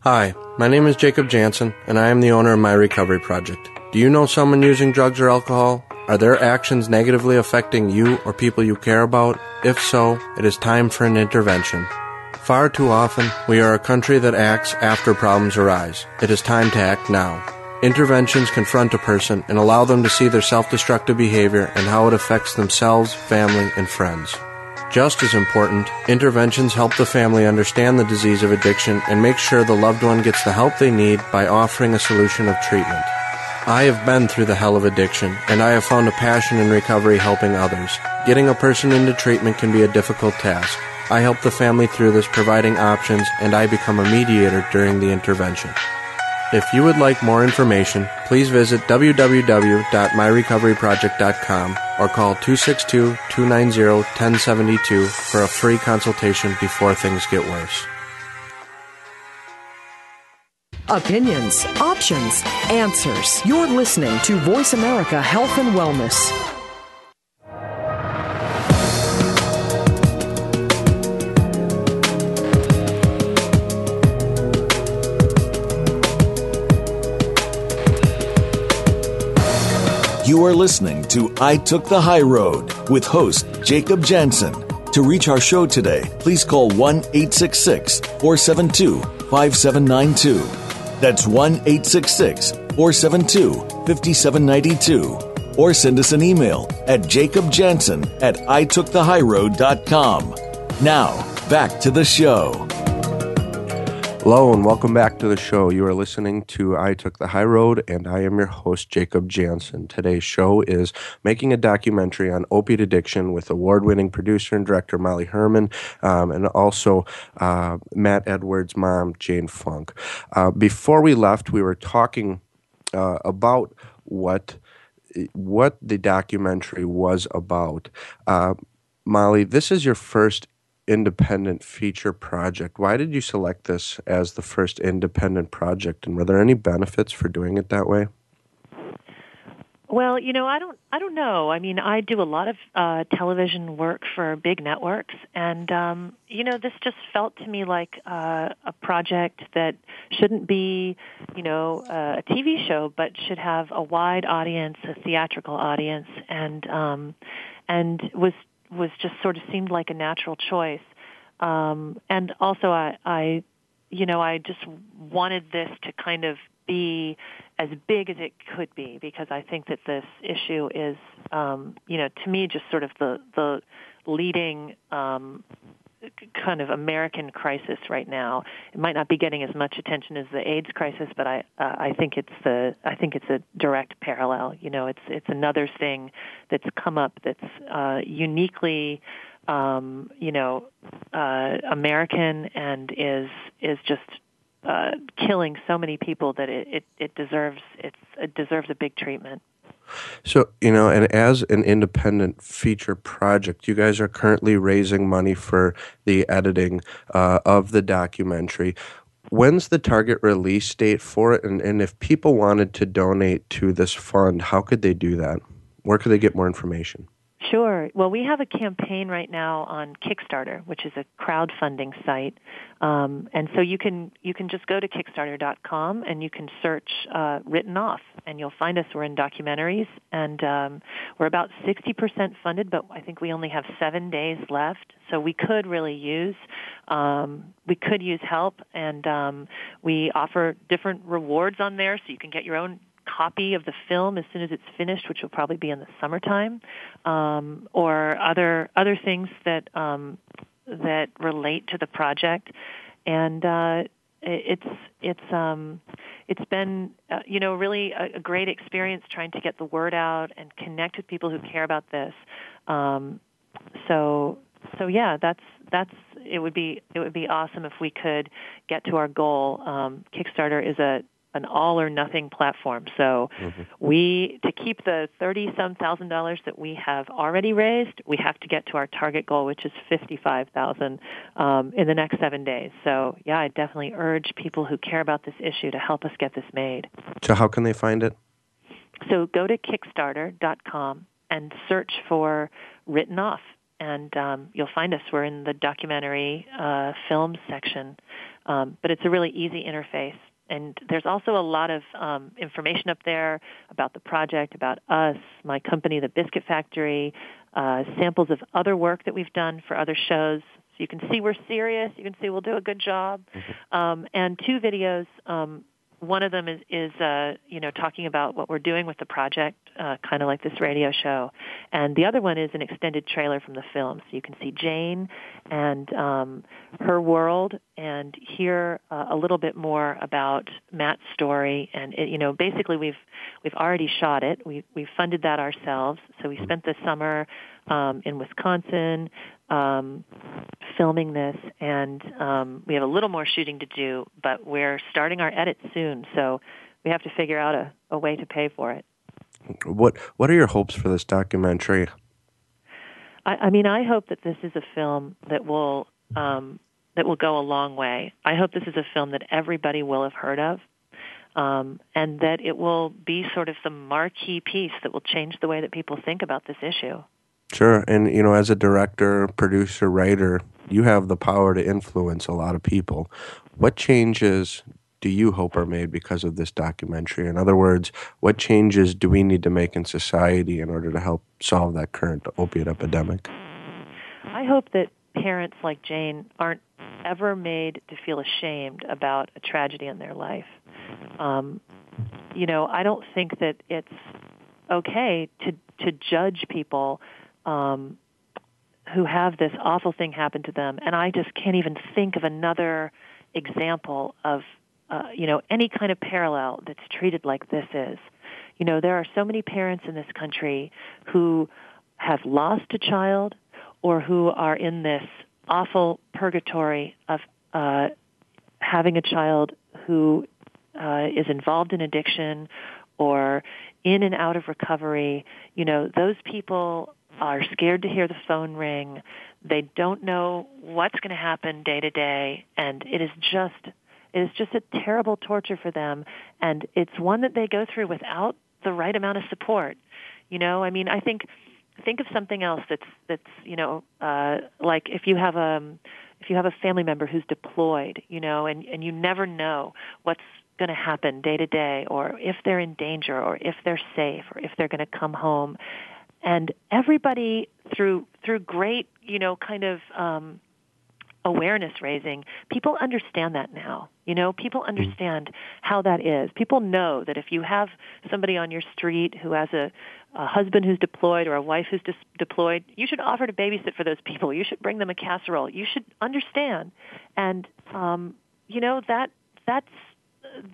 S2: Hi, my name is Jacob Jansen, and I am the owner of My Recovery Project. Do you know someone using drugs or alcohol? Are their actions negatively affecting you or people you care about? If so, it is time for an intervention. Far too often, we are a country that acts after problems arise. It is time to act now. Interventions confront a person and allow them to see their self destructive behavior and how it affects themselves, family, and friends. Just as important, interventions help the family understand the disease of addiction and make sure the loved one gets the help they need by offering a solution of treatment. I have been through the hell of addiction, and I have found a passion in recovery helping others. Getting a person into treatment can be a difficult task. I help the family through this, providing options, and I become a mediator during the intervention. If you would like more information, please visit www.myrecoveryproject.com or call 262-290-1072 for a free consultation before things get worse.
S5: Opinions, options, answers. You're listening to Voice America Health and Wellness.
S1: You are listening to I Took the High Road with host Jacob Jansen. To reach our show today, please call 1 866 472 5792. That's 1 866 472 5792. Or send us an email at jacobjansen at itookthehighroad.com. Now, back to the show.
S2: Hello and welcome back to the show. You are listening to I Took the High Road, and I am your host, Jacob Jansen. Today's show is making a documentary on opiate addiction with award winning producer and director Molly Hermann um, and also uh, Matt Edwards' mom, Jane Funk. Uh, before we left, we were talking uh, about what what the documentary was about. Uh, Molly, this is your first independent feature project. Why did you select this as the first independent project, and were there any benefits for doing it that way?
S3: Well, you know, I don't, I don't know. I mean, I do a lot of uh, television work for big networks, and um, you know, this just felt to me like uh, a project that shouldn't be, you know, uh, a TV show, but should have a wide audience, a theatrical audience, and um, and was was just sort of seemed like a natural choice. Um, and also, I, I, you know, I just wanted this to kind of be as big as it could be because I think that this issue is, um, you know, to me, just sort of the the leading um, kind of American crisis right now. It might not be getting as much attention as the AIDS crisis, but I uh, I think it's the I think it's a direct parallel. You know, it's it's another thing that's come up that's uh, uniquely um, you know uh, American and is is just uh, killing so many people that it, it, it deserves it's it deserves a big treatment.
S2: So, you know, and as an independent feature project, you guys are currently raising money for the editing uh, of the documentary. When's the target release date for it? And, and if people wanted to donate to this fund, how could they do that? Where could they get more information?
S3: Sure. Well, we have a campaign right now on Kickstarter, which is a crowdfunding site, um, and so you can you can just go to Kickstarter.com and you can search uh, "Written Off," and you'll find us. We're in documentaries, and um, we're about 60% funded, but I think we only have seven days left, so we could really use um, we could use help, and um, we offer different rewards on there, so you can get your own copy of the film as soon as it's finished, which will probably be in the summertime, um, or other other things that um, that relate to the project, and uh, it's it's um, it's been uh, you know really a, a, great experience trying to get the word out and connect with people who care about this. Um, so so yeah, that's that's it would be it would be awesome if we could get to our goal. Um, Kickstarter is a an all or nothing platform. So mm-hmm. we to keep the thirty some thousand dollars that we have already raised, we have to get to our target goal, which is fifty five thousand um, in the next seven days. So yeah, I definitely urge people who care about this issue to help us get this made.
S2: So how can they find it?
S3: So go to Kickstarter.com and search for Written Off, and um, you'll find us. We're in the documentary uh, films section, um, but it's a really easy interface. And there's also a lot of um, information up there about the project, about us, my company, The Biscuit Factory, uh, samples of other work that we've done for other shows. So you can see we're serious. You can see we'll do a good job. Mm-hmm. Um, and two videos um, one of them is, is uh, you know, talking about what we're doing with the project, uh, kind of like this radio show. And the other one is an extended trailer from the film. So you can see Jane and um, her world and hear uh, a little bit more about Matt's story. And, it, you know, basically we've, we've already shot it. We, we've funded that ourselves. So we spent the summer um, in Wisconsin um, filming this, and um, we have a little more shooting to do, but we're starting our edit soon, so we have to figure out a, a way to pay for it.
S2: What What are your hopes for this documentary?
S3: I, I mean, I hope that this is a film that will um, that will go a long way. I hope this is a film that everybody will have heard of. Um, and that it will be sort of the marquee piece that will change the way that people think about this issue.
S2: Sure. And, you know, as a director, producer, writer, you have the power to influence a lot of people. What changes do you hope are made because of this documentary? In other words, what changes do we need to make in society in order to help solve that current opiate epidemic?
S3: I hope that parents like Jane aren't ever made to feel ashamed about a tragedy in their life. Um, you know, I don't think that it's okay to to judge people um, who have this awful thing happen to them, and I just can't even think of another example of uh, you know any kind of parallel that's treated like this is. You know, there are so many parents in this country who have lost a child or who are in this awful purgatory of uh, having a child who uh, is involved in addiction or in and out of recovery. You know, those people are scared to hear the phone ring. They don't know what's going to happen day to day, and it is just it is just a terrible torture for them, and it's one that they go through without the right amount of support. You know, I mean, I think think of something else that's that's you know uh, like if you have a if you have a family member who's deployed, you know, and and you never know what's going to happen day to day or if they're in danger or if they're safe or if they're going to come home and everybody through through great you know kind of um, awareness raising, people understand that now. You know, people mm-hmm. understand how that is. People know that if you have somebody on your street who has a, a husband who's deployed or a wife who's dis- deployed, you should offer to babysit for those people. You should bring them a casserole. You should understand, and um, you know that that's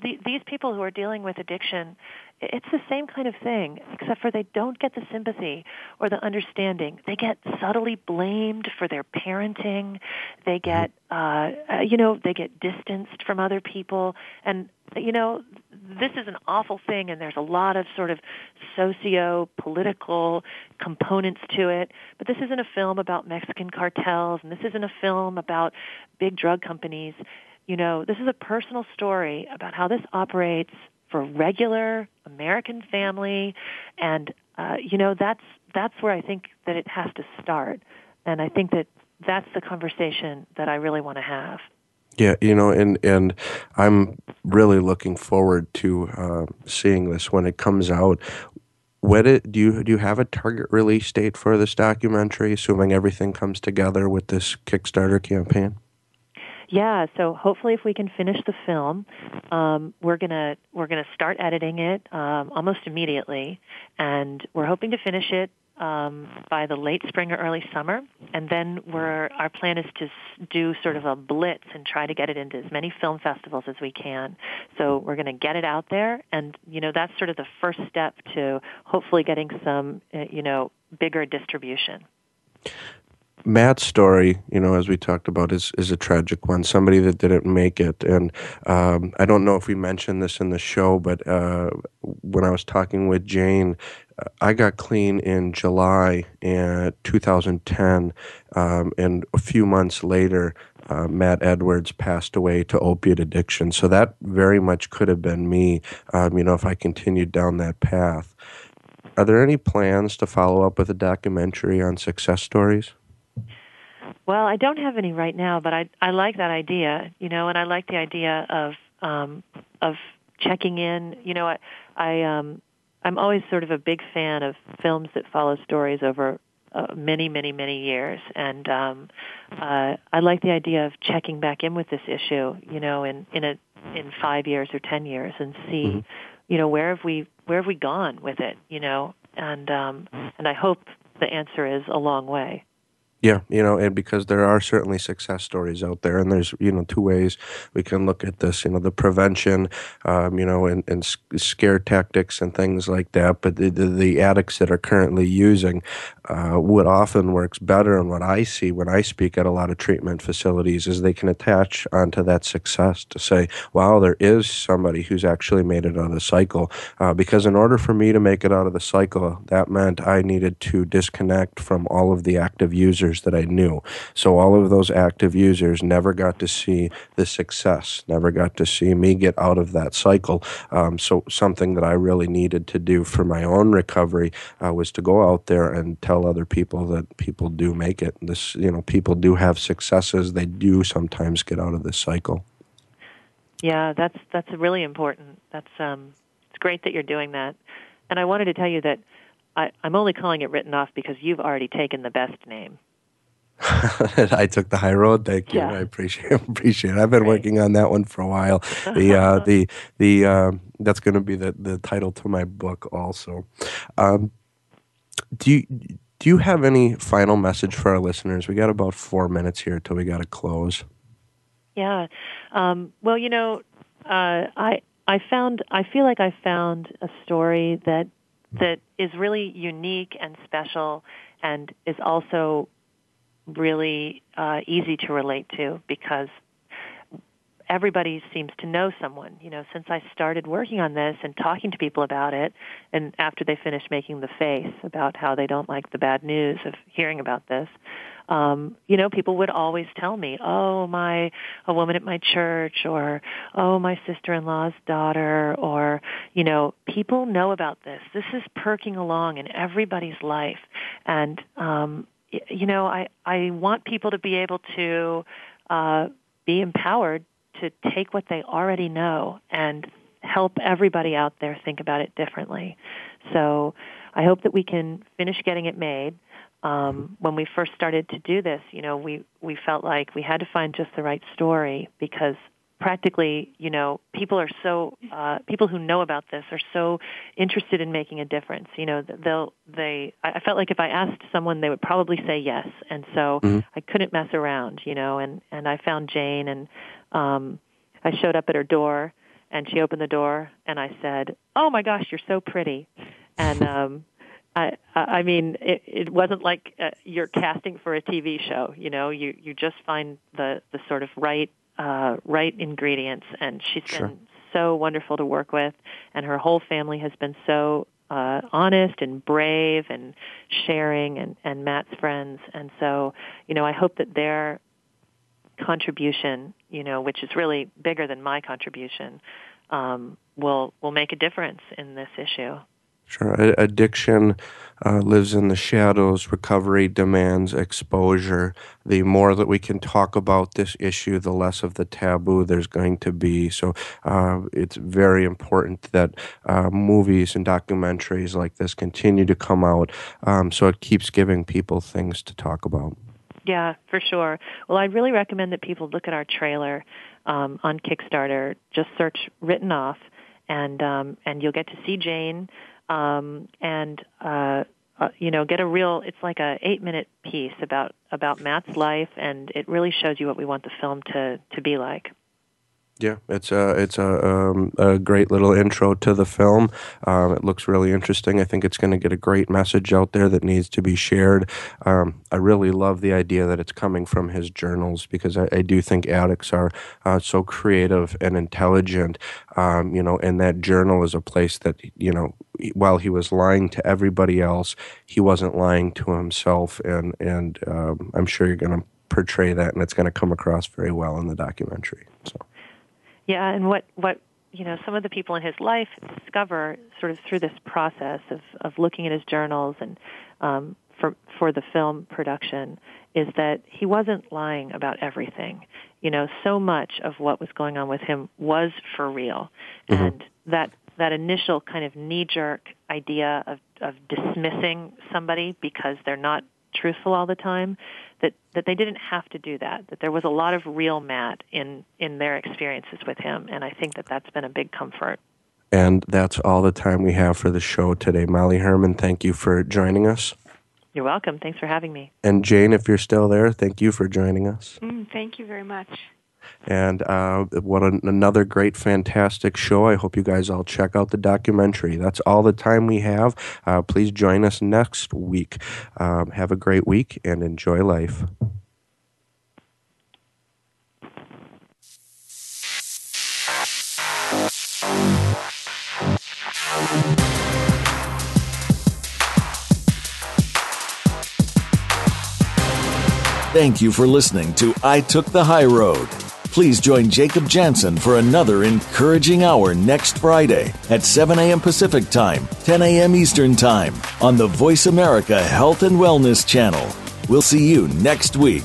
S3: the, these people who are dealing with addiction it's the same kind of thing, except for they don't get the sympathy or the understanding. They get subtly blamed for their parenting. They get, uh, uh, you know, they get distanced from other people. And, you know, this is an awful thing, and there's a lot of sort of socio-political components to it. But this isn't a film about Mexican cartels, and this isn't a film about big drug companies. You know, this is a personal story about how this operates for regular American family, and uh, you know that's that's where I think that it has to start, and I think that that's the conversation that I really want to have.
S2: Yeah, you know, and and I'm really looking forward to uh, seeing this when it comes out. When it do you do you have a target release date for this documentary? Assuming everything comes together with this Kickstarter campaign.
S3: Yeah, so hopefully, if we can finish the film, um, we're gonna we're gonna start editing it um, almost immediately, and we're hoping to finish it um, by the late spring or early summer. And then we're our plan is to do sort of a blitz and try to get it into as many film festivals as we can. So we're going to get it out there, and you know that's sort of the first step to hopefully getting some uh, you know bigger distribution.
S2: Matt's story, you know, as we talked about, is is a tragic one. Somebody that didn't make it, and um, I don't know if we mentioned this in the show, but uh, when I was talking with Jane, uh, I got clean in July in 2010, um, and a few months later, uh, Matt Edwards passed away to opiate addiction. So that very much could have been me, um, you know, if I continued down that path. Are there any plans to follow up with a documentary on success stories?
S3: Well, I don't have any right now, but I I like that idea, you know, and I like the idea of um of checking in. You know, I I um I'm always sort of a big fan of films that follow stories over uh, many, many, many years, and um, uh, I like the idea of checking back in with this issue. You know, in in a in five years or ten years, and see, mm-hmm. you know, where have we where have we gone with it? You know, and um, and I hope the answer is a long way.
S2: Yeah, you know, and because there are certainly success stories out there, and there's you know two ways we can look at this. You know, the prevention, um, you know, and, and scare tactics and things like that. But the, the, the addicts that are currently using, uh, what often works better, and what I see when I speak at a lot of treatment facilities, is they can attach onto that success to say, "Wow, there is somebody who's actually made it out of the cycle." Uh, because in order for me to make it out of the cycle, that meant I needed to disconnect from all of the active users that I knew. So all of those active users never got to see the success, never got to see me get out of that cycle. Um, so something that I really needed to do for my own recovery uh, was to go out there and tell other people that people do make it. This, you know, people do have successes. They do sometimes get out of this cycle.
S3: Yeah, that's that's really important. That's um, it's great that you're doing that. And I wanted to tell you that I, I'm only calling it written off because you've already taken the best name. [LAUGHS]
S2: I took the high road. Thank you. Yeah. I appreciate [LAUGHS] appreciate it. I've been Great. working on that one for a while. The uh, [LAUGHS] the the uh, that's going to be the the title to my book also. Um, do you do you have any final message for our listeners? We got about four minutes here till we got to close.
S3: Yeah. Um, well, you know, uh, I I found I feel like I found a story that that is really unique and special and is also really uh, easy to relate to because everybody seems to know someone. You know, since I started working on this and talking to people about it, and after they finish making the face about how they don't like the bad news of hearing about this, um, you know, people would always tell me, "Oh, my a woman at my church," or "Oh, my sister-in-law's daughter," or you know, people know about this. This is perking along in everybody's life, and um, you know, I, I want people to be able to uh, be empowered to take what they already know and help everybody out there think about it differently. So I hope that we can finish getting it made. Um, when we first started to do this, you know, we, we felt like we had to find just the right story because practically, you know, people are so uh, people who know about this are so interested in making a difference. You know, they'll they. I felt like if I asked someone, they would probably say yes, and so mm-hmm. I couldn't mess around. You know, and and I found Jane, and um, I showed up at her door, and she opened the door, and I said, "Oh my gosh, you're so pretty," and [LAUGHS] um, I, I mean, it, it wasn't like uh, you're casting for a TV show. You know, you you just find the the sort of right uh, right ingredients, and she's sure. been so wonderful to work with, and her whole family has been so uh, honest and brave and sharing, and, and Matt's friends, and so you know I hope that their contribution, you know, which is really bigger than my contribution, um, will will make a difference in this issue.
S2: Sure. Addiction uh, lives in the shadows. Recovery demands exposure. The more that we can talk about this issue, the less of the taboo there's going to be. So uh, it's very important that uh, movies and documentaries like this continue to come out um, so it keeps giving people things to talk about.
S3: Yeah, for sure. Well, I really recommend that people look at our trailer um, on Kickstarter. Just search "Written Off," and um, and you'll get to see Jane um, and uh, uh, you know get a real. It's like a eight minute piece about about Matt's life, and it really shows you what we want the film to to be like.
S2: Yeah, it's a it's a, um, a great little intro to the film. Um, it looks really interesting. I think it's going to get a great message out there that needs to be shared. Um, I really love the idea that it's coming from his journals because I, I do think addicts are uh, so creative and intelligent. Um, you know, and that journal is a place that you know while he was lying to everybody else, he wasn't lying to himself, and and um, I'm sure you're going to portray that, and it's going to come across very well in the documentary. So.
S3: Yeah, and what what you know some of the people in his life discover sort of through this process of of looking at his journals and um, for for the film production is that he wasn't lying about everything. You know, so much of what was going on with him was for real, mm-hmm. and that that initial kind of knee jerk idea of of dismissing somebody because they're not truthful all the time that that they didn't have to do that that there was a lot of real matt in in their experiences with him and i think that that's been a big comfort.
S2: And that's all the time we have for the show today. Molly hermann thank you for joining us.
S3: You're welcome. Thanks for having me.
S2: And jane if you're still there thank you for joining us.
S4: Mm, thank you very much
S2: and uh, what an, another great, fantastic show. I hope you guys all check out the documentary. That's all the time we have. Uh, please join us next week. Um, have a great week and enjoy life.
S1: Thank you for listening to I Took the High Road. Please join Jacob Jansen for another encouraging hour next Friday at 7 a.m. Pacific Time, 10 a.m. Eastern Time on the Voice America Health and Wellness Channel. We'll see you next week.